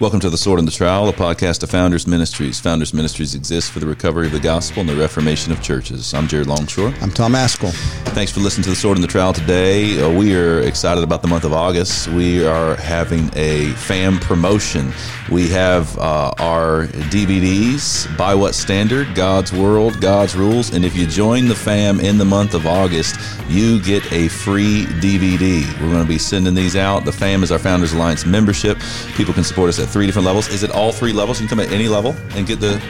Welcome to The Sword and the Trowel, a podcast of Founders Ministries. Founders Ministries exists for the recovery of the gospel and the reformation of churches. I'm Jared Longshore. I'm Tom Ascol. Thanks for listening to The Sword and the Trowel today. Uh, we are excited about the month of August. We are having a FAM promotion. We have uh, our DVDs, By What Standard, God's World, God's Rules. And if you join the FAM in the month of August, you get a free DVD. We're going to be sending these out. The FAM is our Founders Alliance membership. People can support us at three different levels. Is it all three levels? You can come at any level and get the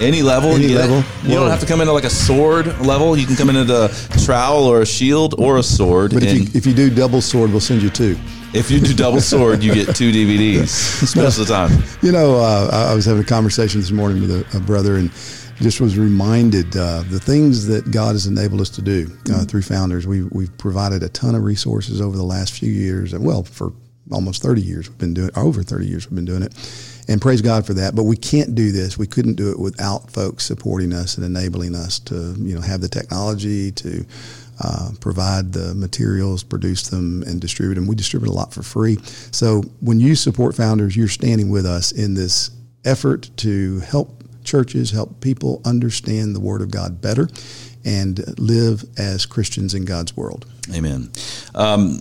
any level. Any you level. You don't have to come into like a sword level. You can come into a trowel or a shield or a sword. But if you, if you do double sword, we'll send you two. if you do double sword, you get two DVDs most of the time. You know, uh, I was having a conversation this morning with a, a brother and just was reminded uh, the things that God has enabled us to do uh, through Founders. We, we've provided a ton of resources over the last few years, and well, for almost 30 years we've been doing over 30 years we've been doing it. And praise God for that. But we can't do this. We couldn't do it without folks supporting us and enabling us to, you know, have the technology to uh, provide the materials, produce them, and distribute them. We distribute a lot for free. So when you support founders, you're standing with us in this effort to help churches, help people understand the Word of God better and live as Christians in God's world. Amen. Um,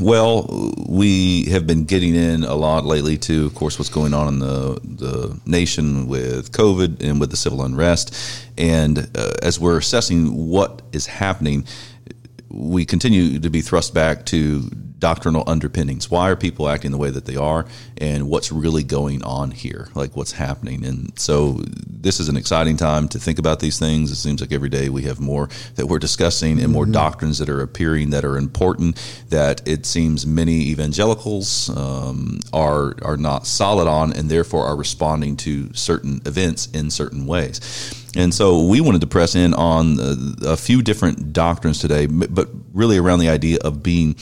well, we have been getting in a lot lately to, of course, what's going on in the the nation with COVID and with the civil unrest. And uh, as we're assessing what is happening, we continue to be thrust back to doctrinal underpinnings. Why are people acting the way that they are, and what's really going on here? Like what's happening? And so, this is an exciting time to think about these things. It seems like every day we have more that we're discussing and more doctrines that are appearing that are important. That it seems many evangelicals um, are are not solid on, and therefore are responding to certain events in certain ways. And so we wanted to press in on uh, a few different doctrines today, but really around the idea of being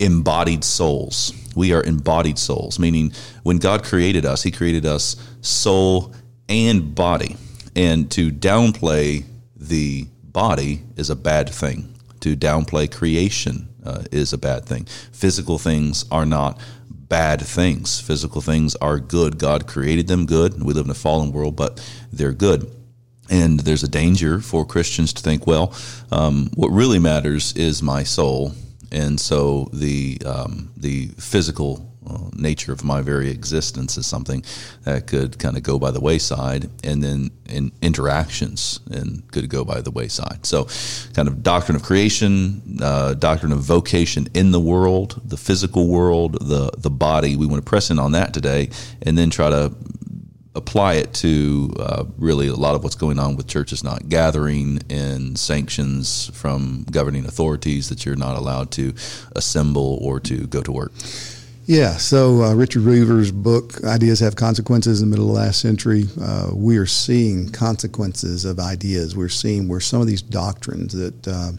embodied souls. We are embodied souls, meaning when God created us, He created us soul and body. And to downplay the body is a bad thing. To downplay creation uh, is a bad thing. Physical things are not bad things. Physical things are good. God created them good. We live in a fallen world, but they're good. And there's a danger for Christians to think, well, um, what really matters is my soul, and so the um, the physical uh, nature of my very existence is something that could kind of go by the wayside, and then in interactions and could go by the wayside. So, kind of doctrine of creation, uh, doctrine of vocation in the world, the physical world, the the body. We want to press in on that today, and then try to apply it to uh, really a lot of what's going on with churches not gathering and sanctions from governing authorities that you're not allowed to assemble or to go to work. Yeah, so uh, Richard Weaver's book, Ideas Have Consequences, in the middle of the last century, uh, we are seeing consequences of ideas. We're seeing where some of these doctrines that uh,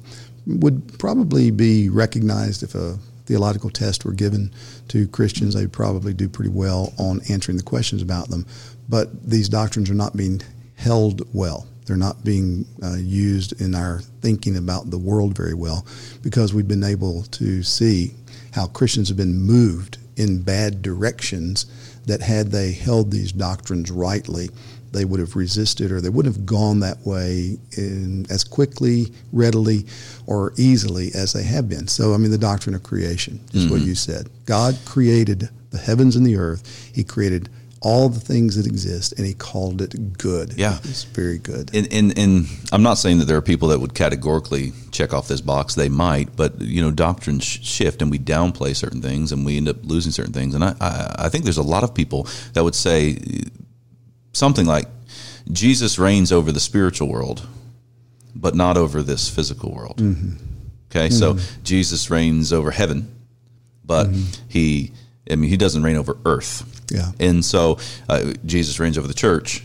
would probably be recognized if a theological test were given to Christians, they'd probably do pretty well on answering the questions about them. But these doctrines are not being held well. They're not being uh, used in our thinking about the world very well because we've been able to see how Christians have been moved in bad directions that had they held these doctrines rightly, they would have resisted or they wouldn't have gone that way in, as quickly, readily, or easily as they have been. So, I mean, the doctrine of creation is Mm-hmm. what you said. God created the heavens and the earth. He created all the things that exist, and he called it good. Yeah. it's very good. And, and, and I'm not saying that there are people that would categorically check off this box. They might, but you know, doctrines shift, and we downplay certain things, and we end up losing certain things. And I, I, I think there's a lot of people that would say something like, "Jesus reigns over the spiritual world, but not over this physical world." Mm-hmm. Okay, so mm-hmm. Jesus reigns over heaven, but mm-hmm. he, I mean, he doesn't reign over earth. Yeah. And so uh, Jesus reigns over the church,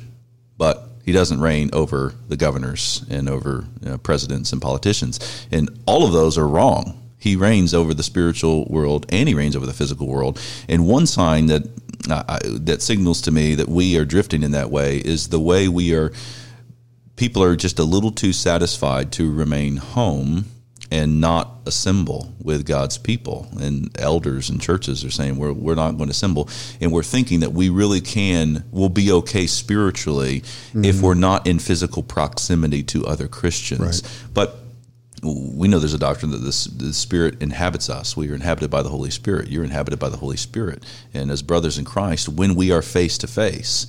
but he doesn't reign over the governors and over you know, presidents and politicians. And all of those are wrong. He reigns over the spiritual world and he reigns over the physical world. And one sign that uh, that signals to me that we are drifting in that way is the way we are. People are just a little too satisfied to remain home and not assemble with God's people. And elders and churches are saying we're, we're not going to assemble. And we're thinking that we really can, we'll be okay spiritually mm-hmm. if we're not in physical proximity to other Christians. Right. But we know there's a doctrine that this, the Spirit inhabits us. We are inhabited by the Holy Spirit. You're inhabited by the Holy Spirit. And as brothers in Christ, when we are face to face,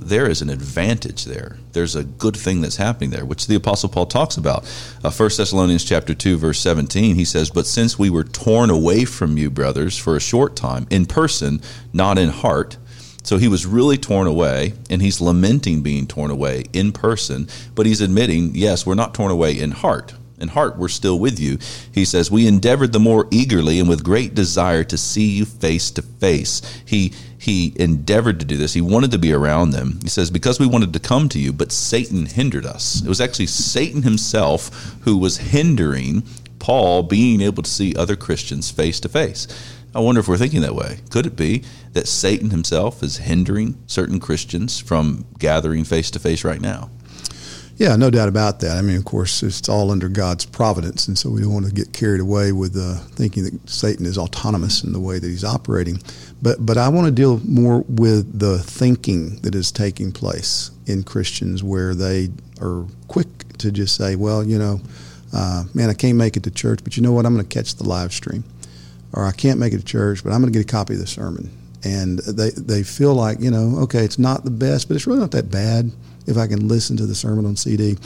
there is an advantage there. There's a good thing that's happening there, which the Apostle Paul talks about. Uh, 1 Thessalonians chapter 2, verse 17, he says, But since we were torn away from you, brothers, for a short time, in person, not in heart, so he was really torn away, and he's lamenting being torn away in person, but he's admitting, yes, we're not torn away in heart in heart we're still with you. He says, We endeavored the more eagerly and with great desire to see you face to face. He he endeavored to do this. He wanted to be around them. He says, Because we wanted to come to you, but Satan hindered us. It was actually Satan himself who was hindering Paul being able to see other Christians face to face. I wonder if we're thinking that way. Could it be that Satan himself is hindering certain Christians from gathering face to face right now? Yeah, no doubt about that. I mean, of course, it's all under God's providence, and so we don't want to get carried away with uh, thinking that Satan is autonomous in the way that he's operating. But but I want to deal more with the thinking that is taking place in Christians, where they are quick to just say, "Well, you know, uh, man, I can't make it to church, but you know what? I'm going to catch the live stream, or I can't make it to church, but I'm going to get a copy of the sermon." And they they feel like, you know, okay, it's not the best, but it's really not that bad if I can listen to the sermon on CD.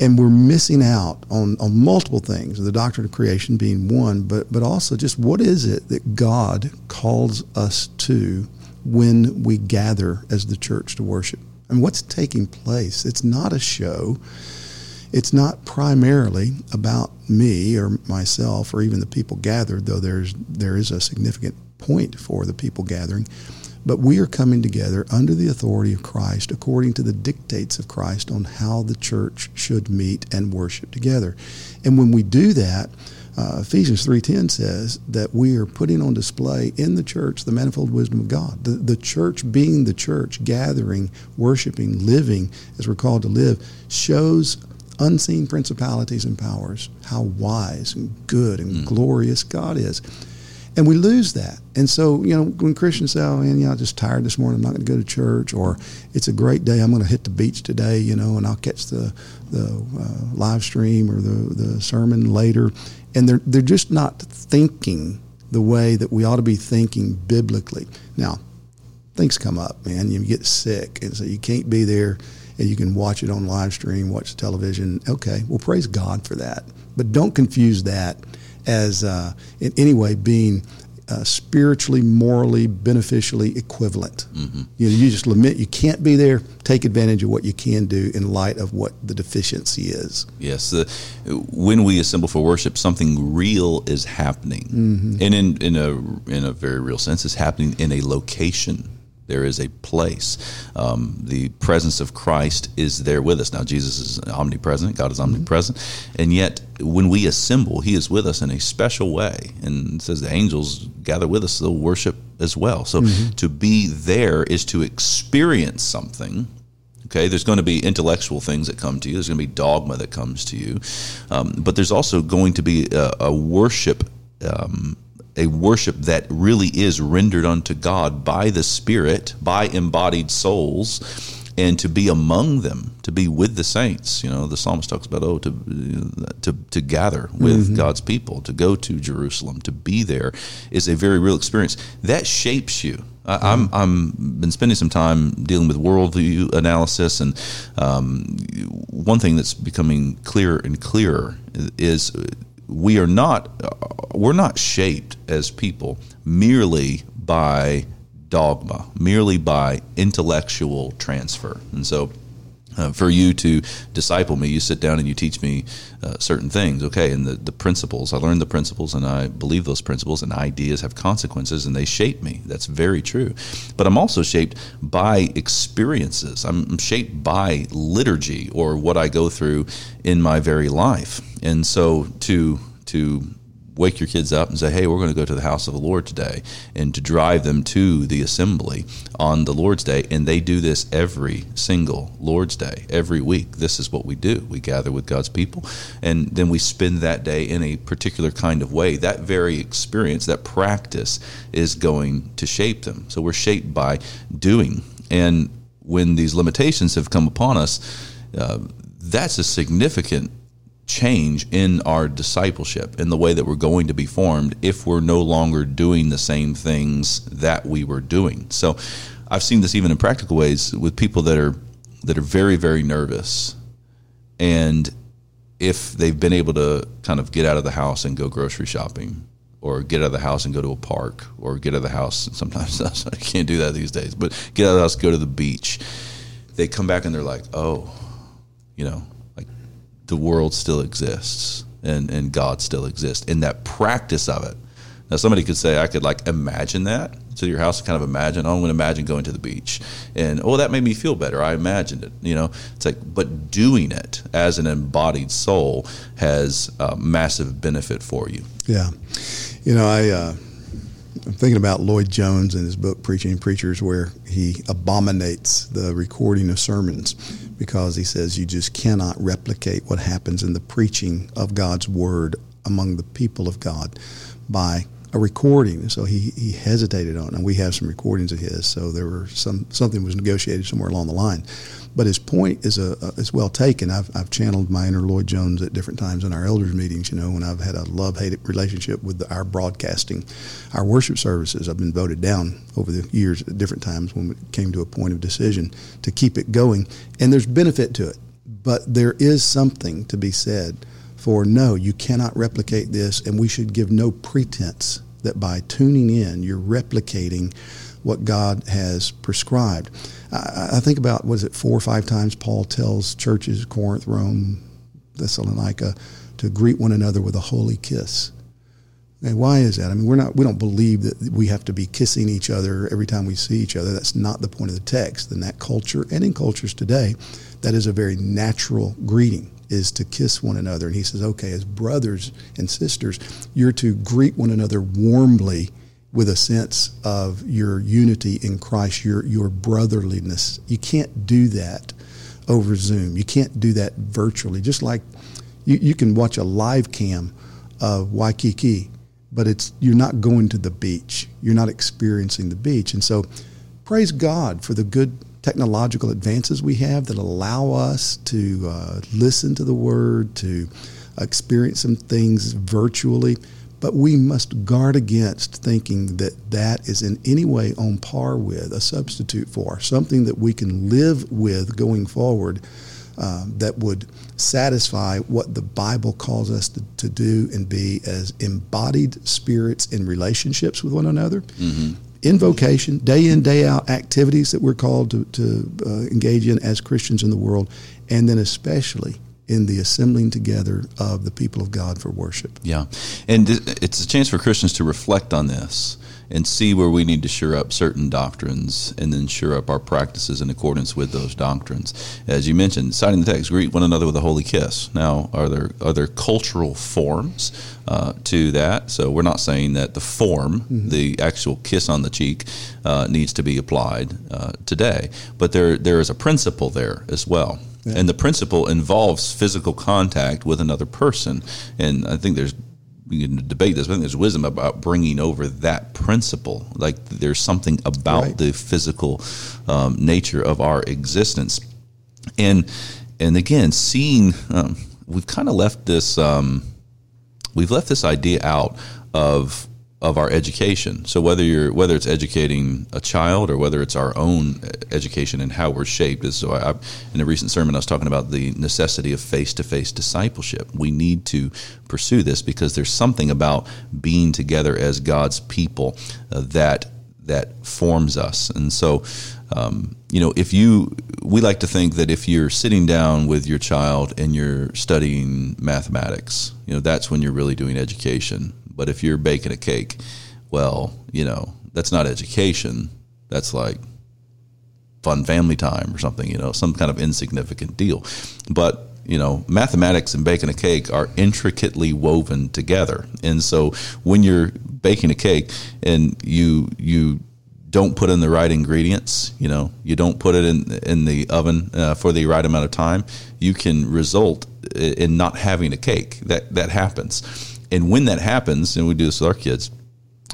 And we're missing out on, on multiple things, the doctrine of creation being one, but, but also just what is it that God calls us to when we gather as the church to worship? And what's taking place? It's not a show. It's not primarily about me or myself or even the people gathered, though there's there is a significant point for the people gathering. But we are coming together under the authority of Christ, according to the dictates of Christ on how the church should meet and worship together. And when we do that, uh, Ephesians 3.10 says that we are putting on display in the church the manifold wisdom of God. The, the church being the church, gathering, worshiping, living as we're called to live, shows unseen principalities and powers how wise and good and mm. glorious God is. And we lose that. And so, you know, when Christians say, oh, man, yeah, I'm just tired this morning, I'm not going to go to church, or it's a great day, I'm going to hit the beach today, you know, and I'll catch the, the uh, live stream or the, the sermon later. And they're, they're just not thinking the way that we ought to be thinking biblically. Now, things come up, man. You get sick, and so you can't be there, and you can watch it on live stream, watch the television. Okay, well, praise God for that. But don't confuse that as uh, in any way being uh, spiritually, morally, beneficially equivalent. Mm-hmm. You know, you just lament you can't be there. Take advantage of what you can do in light of what the deficiency is. Yes, when we assemble for worship, something real is happening, mm-hmm. and in in a in a very real sense, it's happening in a location there is a place. Um, the presence of Christ is there with us. Now, Jesus is omnipresent, God is mm-hmm. omnipresent, mm-hmm. and yet when we assemble, He is with us in a special way. And it says the angels gather with us, they'll worship as well. So mm-hmm. to be there is to experience something. Okay, there's going to be intellectual things that come to you. There's going to be dogma that comes to you, um, but there's also going to be a, a worship um, a worship that really is rendered unto God by the Spirit, by embodied souls, and to be among them, to be with the saints. You know, the psalmist talks about oh, to to to gather with mm-hmm. God's people, to go to Jerusalem, to be there is a very real experience that shapes you. Mm-hmm. I'm I'm been spending some time dealing with worldview analysis, and um, one thing that's becoming clearer and clearer is we are not we're not shaped as people merely by dogma, merely by intellectual transfer. And so uh, for you to disciple me, you sit down and you teach me uh, certain things. Okay, and the, the principles, I learned the principles and I believe those principles, and ideas have consequences and they shape me. That's very true. But I'm also shaped by experiences, I'm, shaped by liturgy or what I go through in my very life. And so to, to wake your kids up and say, "Hey, we're going to go to the house of the Lord today," and to drive them to the assembly on the Lord's Day. And they do this every single Lord's Day, every week. This is what we do. We gather with God's people, and then we spend that day in a particular kind of way. That very experience, that practice, is going to shape them. So we're shaped by doing. And when these limitations have come upon us, uh, that's a significant change in our discipleship in the way that we're going to be formed if we're no longer doing the same things that we were doing. So I've seen this even in practical ways with people that are that are very very nervous and if they've been able to kind of get out of the house and go grocery shopping or get out of the house and go to a park or get out of the house sometimes I can't do that these days but get out of the house go to the beach they come back and they're like oh you know the world still exists and, and God still exists in that practice of it. Now, somebody could say, I could like imagine that to your house, kind of imagine, oh, I'm going to imagine going to the beach. And, oh, that made me feel better. I imagined it. You know, it's like, but doing it as an embodied soul has massive benefit for you. Yeah. You know, I, uh, I'm thinking about Lloyd Jones in his book Preaching Preachers, where he abominates the recording of sermons because he says you just cannot replicate what happens in the preaching of God's word among the people of God by a recording. So he, he hesitated on it. And we have some recordings of his. So there were some something was negotiated somewhere along the line. But his point is a, a is well taken. I've, I've channeled my inner Lloyd Jones at different times in our elders meetings. You know, when I've had a love hate relationship with the, our broadcasting, our worship services. I've been voted down over the years at different times when it came to a point of decision to keep it going. And there's benefit to it, but there is something to be said for no, you cannot replicate this, and we should give no pretense that by tuning in, you're replicating what God has prescribed. I, I think about, what is it, four or five times Paul tells churches, Corinth, Rome, Thessalonica, to greet one another with a holy kiss. And why is that? I mean, we're not, we don't believe that we have to be kissing each other every time we see each other. That's not the point of the text. In that culture and in cultures today, that is a very natural greeting is to kiss one another. And he says, okay, as brothers and sisters, you're to greet one another warmly with a sense of your unity in Christ, your, your brotherliness. You can't do that over Zoom. You can't do that virtually. Just like you, you can watch a live cam of Waikiki, but it's you're not going to the beach. You're not experiencing the beach. And so praise God for the good technological advances we have that allow us to uh, listen to the word, to experience some things virtually. But we must guard against thinking that that is in any way on par with, a substitute for, something that we can live with going forward um, that would satisfy what the Bible calls us to, to, do and be as embodied spirits in relationships with one another. Mm-hmm in vocation, day in, day out activities that we're called to, to uh, engage in as Christians in the world, and then especially in the assembling together of the people of God for worship. Yeah. And it's a chance for Christians to reflect on this and see where we need to shore up certain doctrines and then shore up our practices in accordance with those doctrines. As you mentioned, citing the text, greet one another with a holy kiss. Now, are there are there cultural forms uh, to that? So we're not saying that the form, mm-hmm. the actual kiss on the cheek, uh, needs to be applied uh, today, but there there is a principle there as well. Yeah. And the principle involves physical contact with another person. And I think there's we can debate this. But I think there's wisdom about bringing over that principle. Like there's something about right. the physical um, nature of our existence, and and again, seeing um, we've kind of left this um, we've left this idea out of of our education. So whether you're whether it's educating a child or whether it's our own education and how we're shaped so I, in a recent sermon I was talking about the necessity of face-to-face discipleship. We need to pursue this because there's something about being together as God's people uh, that that forms us. And so um, you know, if you, we like to think that if you're sitting down with your child and you're studying mathematics, you know, that's when you're really doing education. But if you're baking a cake, well, you know, that's not education. That's like fun family time or something, you know, some kind of insignificant deal. But you know, mathematics and baking a cake are intricately woven together. And so when you're baking a cake and you you don't put in the right ingredients, you know, you don't put it in in the oven uh, for the right amount of time, you can result in not having a cake. That that happens. And when that happens, and we do this with our kids,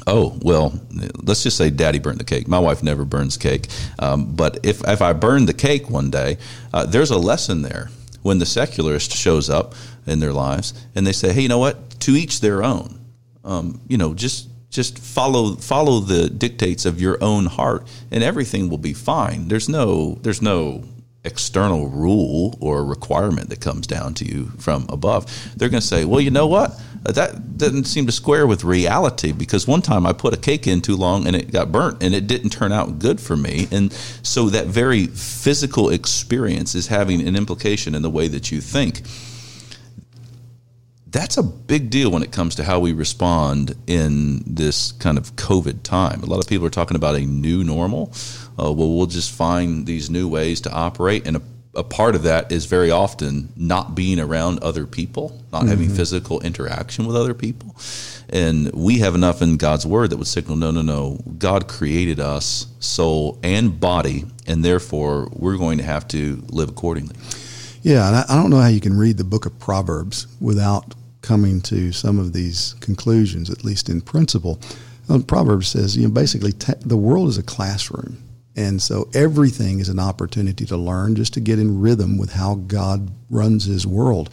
Oh well, let's just say Daddy burned the cake. My wife never burns cake, um, but if if I burn the cake one day, uh, there's a lesson there. When the secularist shows up in their lives and they say, "Hey, you know what? To each their own." Um, you know, just just follow follow the dictates of your own heart, and everything will be fine. There's no there's no external rule or requirement that comes down to you from above. They're going to say, well, you know what? Uh, that doesn't seem to square with reality because one time I put a cake in too long and it got burnt and it didn't turn out good for me. And so that very physical experience is having an implication in the way that you think that's a big deal when it comes to how we respond in this kind of COVID time. A lot of people are talking about a new normal. Uh, well, we'll just find these new ways to operate, and a, a, part of that is very often not being around other people, not mm-hmm. having physical interaction with other people. And we have enough in God's word that would signal, no, no, no. God created us, soul and body, and therefore we're going to have to live accordingly. Yeah, and I, I don't know how you can read the book of Proverbs without coming to some of these conclusions, at least in principle. Uh, Proverbs says, you know, basically te- the world is a classroom. And so everything is an opportunity to learn, just to get in rhythm with how God runs his world.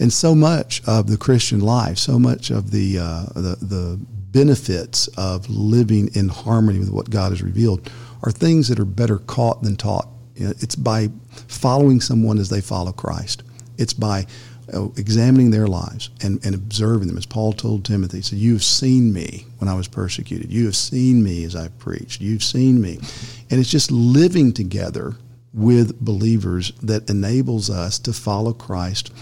And so much of the Christian life, so much of the, uh, the, the benefits of living in harmony with what God has revealed are things that are better caught than taught. You know, it's by following someone as they follow Christ. It's by uh, examining their lives and, and observing them. As Paul told Timothy, he said, You have seen me when I was persecuted. You have seen me as I preached. You've seen me. And it's just living together with believers that enables us to follow Christ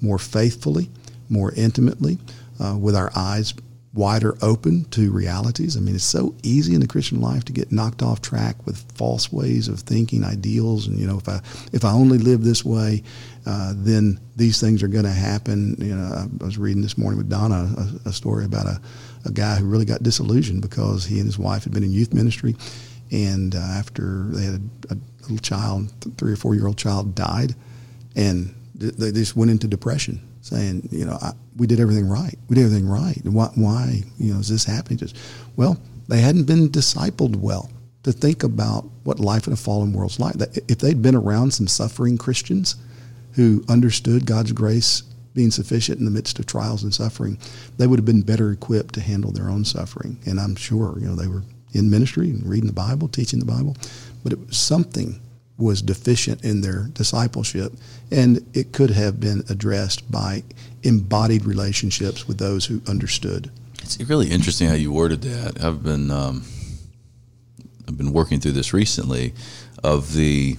more faithfully, more intimately, uh, with our eyes wider open to realities. I mean, it's so easy in the Christian life to get knocked off track with false ways of thinking, ideals, and you know, if I if I only live this way, uh, then these things are going to happen. You know, I was reading this morning with Donna a, a story about a, a guy who really got disillusioned because he and his wife had been in youth ministry, and uh, after they had a, a little child, three or four year old child died, and they just went into depression saying, you know, I, we did everything right. We did everything right. And Why, why, you know, is this happening? Just, well, they hadn't been discipled well to think about what life in a fallen world's like. If they'd been around some suffering Christians who understood God's grace being sufficient in the midst of trials and suffering, they would have been better equipped to handle their own suffering. And I'm sure, you know, they were in ministry and reading the Bible, teaching the Bible, but it was something was deficient in their discipleship, and it could have been addressed by embodied relationships with those who understood. It's really interesting how you worded that. I've been um, I've been working through this recently of the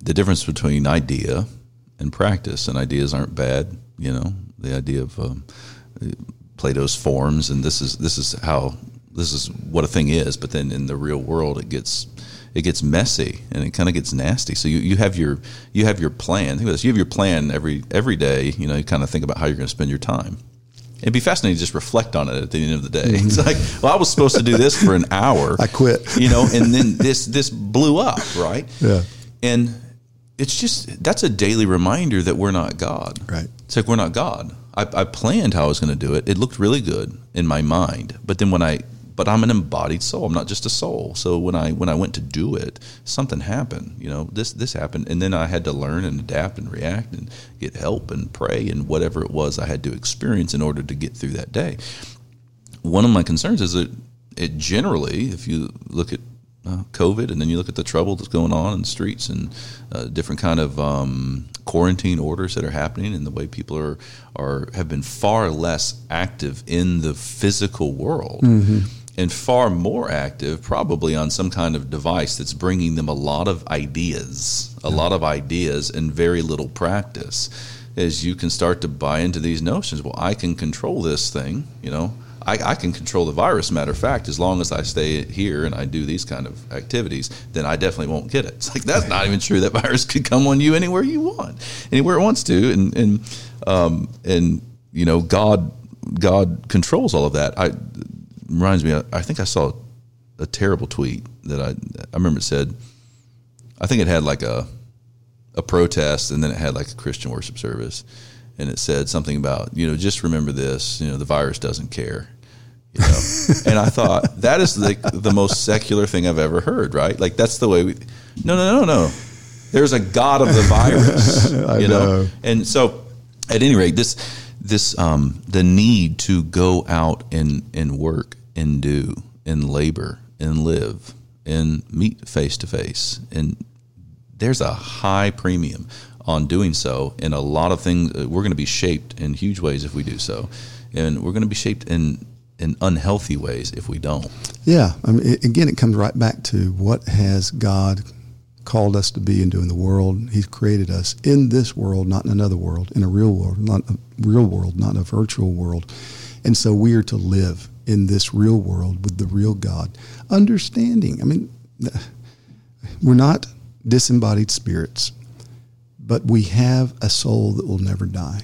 the difference between idea and practice. And ideas aren't bad, you know. The idea of um, Plato's forms, and this is this is how this is what a thing is. But then in the real world, it gets it gets messy and it kind of gets nasty. So you, you have your you have your plan. Think about this. You have your plan every every day. You know, you kind of think about how you're going to spend your time. It'd be fascinating to just reflect on it at the end of the day. Mm-hmm. It's like, well, I was supposed to do this for an hour. I quit. You know, and then this this blew up, right? Yeah. And it's just that's a daily reminder that we're not God. Right. It's like we're not God. I, I planned how I was going to do it. It looked really good in my mind, but then when I but I'm an embodied soul. I'm not just a soul. So when I when I went to do it, something happened. You know, this this happened, and then I had to learn and adapt and react and get help and pray and whatever it was I had to experience in order to get through that day. One of my concerns is that it generally, if you look at uh, COVID, and then you look at the trouble that's going on in the streets and uh, different kind of um, quarantine orders that are happening, and the way people are are have been far less active in the physical world. Mm-hmm and far more active, probably on some kind of device that's bringing them a lot of ideas, a lot of ideas, and very little practice. As you can start to buy into these notions, well, I can control this thing, you know, I, I, can control the virus. Matter of fact, as long as I stay here and I do these kind of activities, then I definitely won't get it. It's like that's not even true. That virus could come on you anywhere you want, anywhere it wants to, and and um, and you know, God God controls all of that. I reminds me. I, I think I saw a terrible tweet that I I remember it said. I think it had like a a protest, and then it had like a Christian worship service, and it said something about you know just remember this. You know, the virus doesn't care. You know? and I thought that is the the most secular thing I've ever heard. Right? Like that's the way we. No, no, no, no. There's a God of the virus. you know? know, and so at any rate, this this um, the need to go out and and work and do and labor and live and meet face to face and there's a high premium on doing so. And a lot of things uh, we're going to be shaped in huge ways if we do so. And we're going to be shaped in in unhealthy ways if we don't. Yeah I mean, again it comes right back to what has god called us to be and do in the world he's created us in this world not in another world in a real world not a real world not a virtual world and so we are to live in this real world with the real god understanding i mean we're not disembodied spirits, but we have a soul that will never die.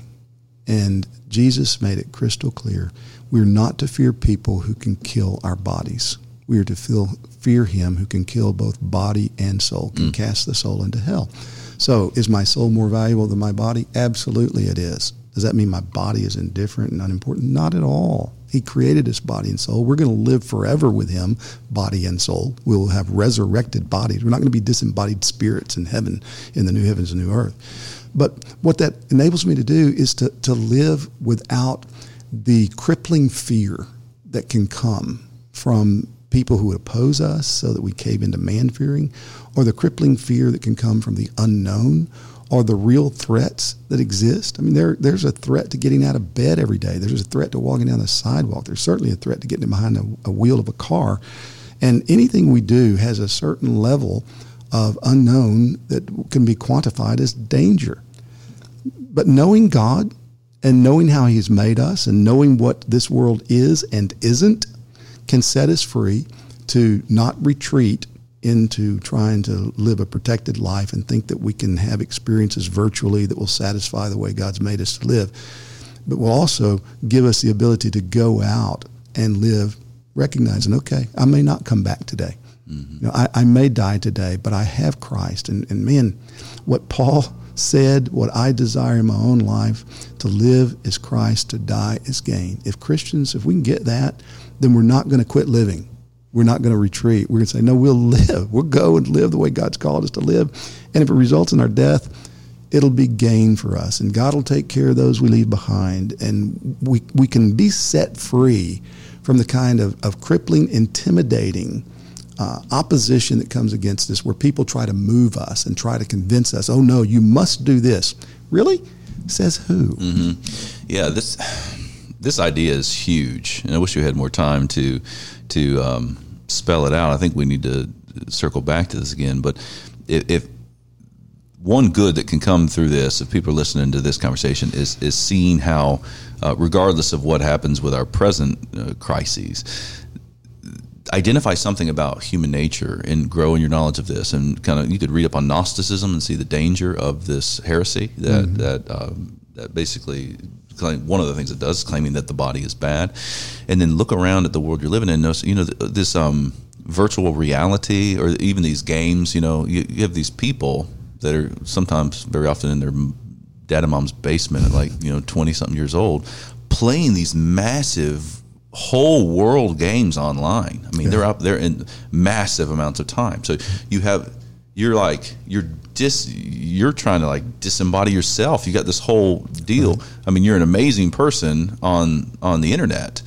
And Jesus made it crystal clear we're not to fear people who can kill our bodies. We are to feel, fear him who can kill both body and soul, can mm. cast the soul into hell. So, is my soul more valuable than my body? Absolutely, it is. Does that mean my body is indifferent and unimportant? Not at all. He created us body and soul. We're going to live forever with Him, body and soul. We will have resurrected bodies. We're not going to be disembodied spirits in heaven, in the new heavens and new earth. But what that enables me to do is to, to live without the crippling fear that can come from people who oppose us so that we cave into man fearing, or the crippling fear that can come from the unknown are the real threats that exist. I mean, there, there's a threat to getting out of bed every day. There's a threat to walking down the sidewalk. There's certainly a threat to getting behind a, a wheel of a car. And anything we do has a certain level of unknown that can be quantified as danger. But knowing God and knowing how He's made us and knowing what this world is and isn't can set us free to not retreat into trying to live a protected life and think that we can have experiences virtually that will satisfy the way God's made us to live, but will also give us the ability to go out and live recognizing, okay, I may not come back today. Mm-hmm. You know, I, I, may die today, but I have Christ. And, and man, what Paul said, what I desire in my own life, to live is Christ, to die is gain. If Christians, if we can get that, then we're not going to quit living we're not going to retreat. We're going to say, no, we'll live. We'll go and live the way God's called us to live. And if it results in our death, it'll be gain for us. And God will take care of those we leave behind. And we, we can be set free from the kind of, of crippling, intimidating uh, opposition that comes against us, where people try to move us and try to convince us, oh, no, you must do this. Really? Says who? Mm-hmm. Yeah, this this idea is huge, and I wish we had more time to to um, spell it out. I think we need to circle back to this again. But if, if, one good that can come through this, if people are listening to this conversation, is is seeing how, uh, regardless of what happens with our present uh, crises, identify something about human nature and grow in your knowledge of this. And kind of, you could read up on Gnosticism and see the danger of this heresy that mm-hmm. that um, that basically one of the things it does is claiming that the body is bad, and then look around at the world you're living in. You know, this um, virtual reality or even these games. You know, you, you have these people that are sometimes very often in their dad and mom's basement at like you know 20 something years old playing these massive whole world games online. I mean yeah. they're up there in massive amounts of time. So you have you're like you're dis you're trying to like disembody yourself. You got this whole deal. Mm-hmm. I mean you're an amazing person on on the internet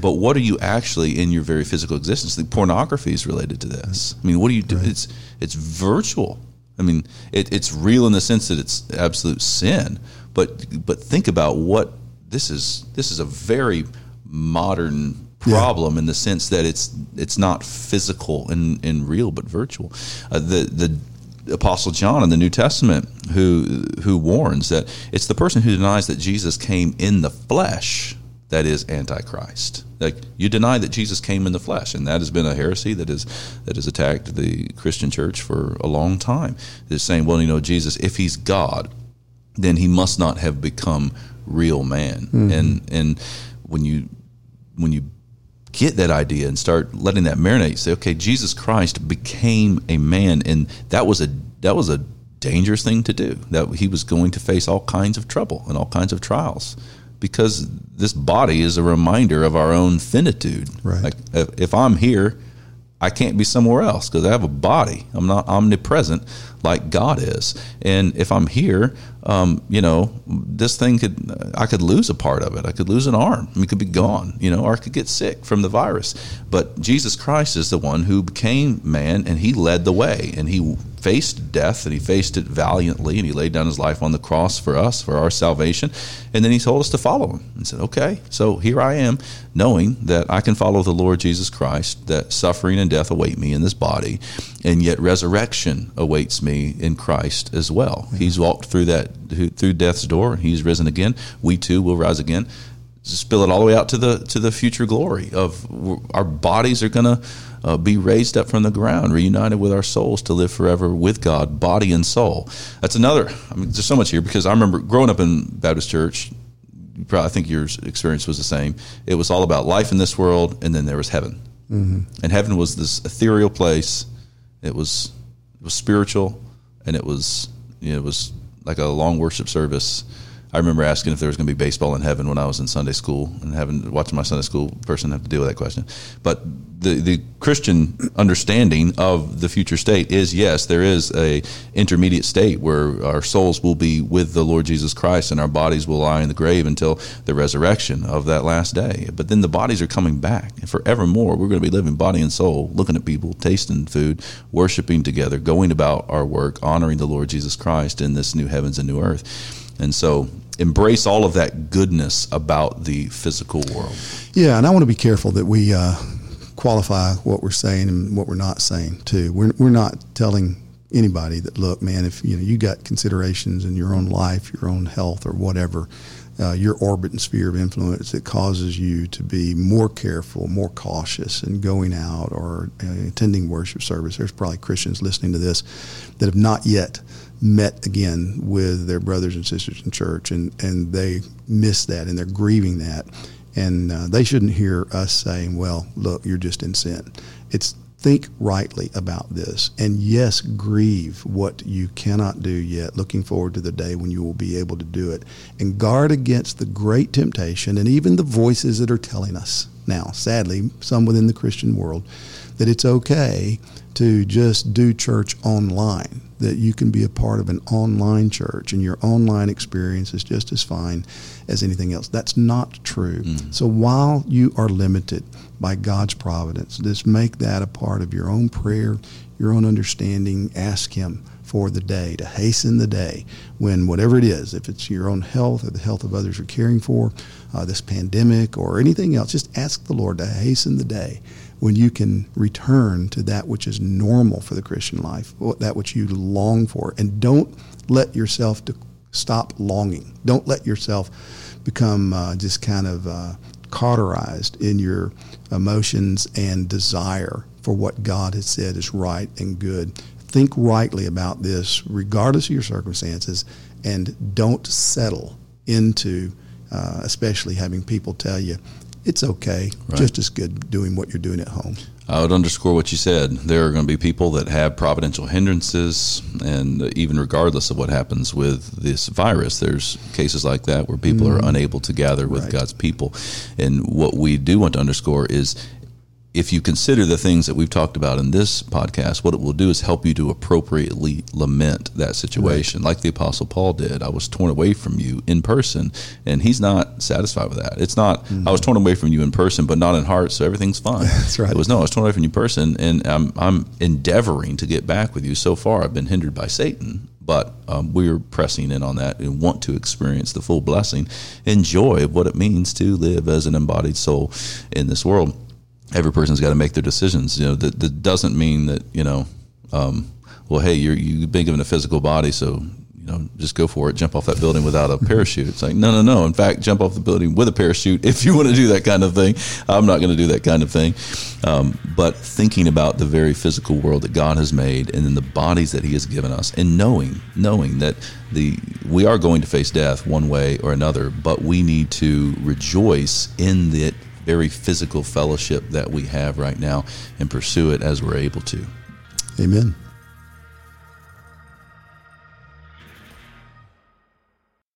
but what are you actually in your very physical existence? The pornography is related to this. I mean what do you do? Right. it's it's virtual. I mean it, it's real in the sense that it's absolute sin. But but think about what this is this is a very modern problem yeah. in the sense that it's it's not physical and, and real but virtual. Uh, the the apostle John in the New Testament who who warns that it's the person who denies that Jesus came in the flesh that is antichrist. Like you deny that Jesus came in the flesh, and that has been a heresy that is that has attacked the Christian church for a long time. Is saying, well, you know, Jesus, if he's God, then he must not have become real man. Mm-hmm. And and when you when you get that idea and start letting that marinate, say, okay, Jesus Christ became a man, and that was a that was a dangerous thing to do. That he was going to face all kinds of trouble and all kinds of trials because this body is a reminder of our own finitude. Right. Like if I'm here, I can't be somewhere else because I have a body. I'm not omnipresent like God is. And if I'm here, um, you know, this thing could, I could lose a part of it. I could lose an arm. It could be gone, you know, or I could get sick from the virus. But Jesus Christ is the one who became man and he led the way and he faced death and he faced it valiantly and he laid down his life on the cross for us, for our salvation. And then he told us to follow him and said, okay, so here I am knowing that I can follow the Lord Jesus Christ, that suffering and death await me in this body, and yet resurrection awaits me in Christ as well. Mm-hmm. He's walked through that through death's door. He's risen again. We too will rise again. Spill it all the way out to the to the future glory of our bodies are going to uh, be raised up from the ground, reunited with our souls to live forever with God, body and soul. That's another. I mean, there's so much here because I remember growing up in Baptist church. Probably, I think your experience was the same. It was all about life in this world, and then there was heaven. Mm-hmm. And heaven was this ethereal place. It was it was spiritual, and it was you know, it was like a long worship service. I remember asking if there was going to be baseball in heaven when I was in Sunday school, and having watching my Sunday school person have to deal with that question. But the the Christian understanding of the future state is yes, there is a intermediate state where our souls will be with the Lord Jesus Christ, and our bodies will lie in the grave until the resurrection of that last day. But then the bodies are coming back, and forevermore we're going to be living body and soul, looking at people, tasting food, worshiping together, going about our work, honoring the Lord Jesus Christ in this new heavens and new earth. And so embrace all of that goodness about the physical world. Yeah, and I want to be careful that we uh, qualify what we're saying and what we're not saying too. We're we're not telling anybody that look, man, if you know you got considerations in your own life, your own health, or whatever. Uh, your orbit and sphere of influence that causes you to be more careful, more cautious in going out or uh, attending worship service. There's probably Christians listening to this that have not yet met again with their brothers and sisters in church, and, and they miss that and they're grieving that. And uh, they shouldn't hear us saying, well, look, you're just in sin. It's think rightly about this. And yes, grieve what you cannot do yet, looking forward to the day when you will be able to do it. And guard against the great temptation and even the voices that are telling us now, sadly, some within the Christian world, that it's okay to just do church online that you can be a part of an online church and your online experience is just as fine as anything else. That's not true. Mm. So while you are limited by God's providence, just make that a part of your own prayer, your own understanding. Ask Him for the day, to hasten the day when whatever it is, if it's your own health or the health of others you're caring for, uh, this pandemic or anything else, just ask the Lord to hasten the day when you can return to that which is normal for the Christian life, that which you long for, and don't let yourself to stop longing. Don't let yourself become uh, just kind of uh, cauterized in your emotions and desire for what God has said is right and good. Think rightly about this, regardless of your circumstances, and don't settle into, uh, especially having people tell you, it's okay. Right. Just as good doing what you're doing at home. I would underscore what you said. There are going to be people that have providential hindrances, and even regardless of what happens with this virus, there's cases like that where people mm. are unable to gather with right. God's people. And what we do want to underscore is if you consider the things that we've talked about in this podcast, what it will do is help you to appropriately lament that situation, right. like the Apostle Paul did. I was torn away from you in person, and he's not satisfied with that. It's not, mm-hmm. I was torn away from you in person, but not in heart, so everything's fine. That's right. It was, no, I was torn away from you in person, and I'm, I'm endeavoring to get back with you. So far, I've been hindered by Satan, but um, we're pressing in on that and want to experience the full blessing and joy of what it means to live as an embodied soul in this world every person's got to make their decisions. You know, that, that doesn't mean that you know, um, well, hey, you're you've been given a physical body, so you know, just go for it, jump off that building without a parachute. It's like, no, no, no. In fact, jump off the building with a parachute if you want to do that kind of thing. I'm not going to do that kind of thing. Um, but thinking about the very physical world that God has made and then the bodies that He has given us and knowing, knowing that the we are going to face death one way or another, but we need to rejoice in that very physical fellowship that we have right now and pursue it as we're able to. Amen.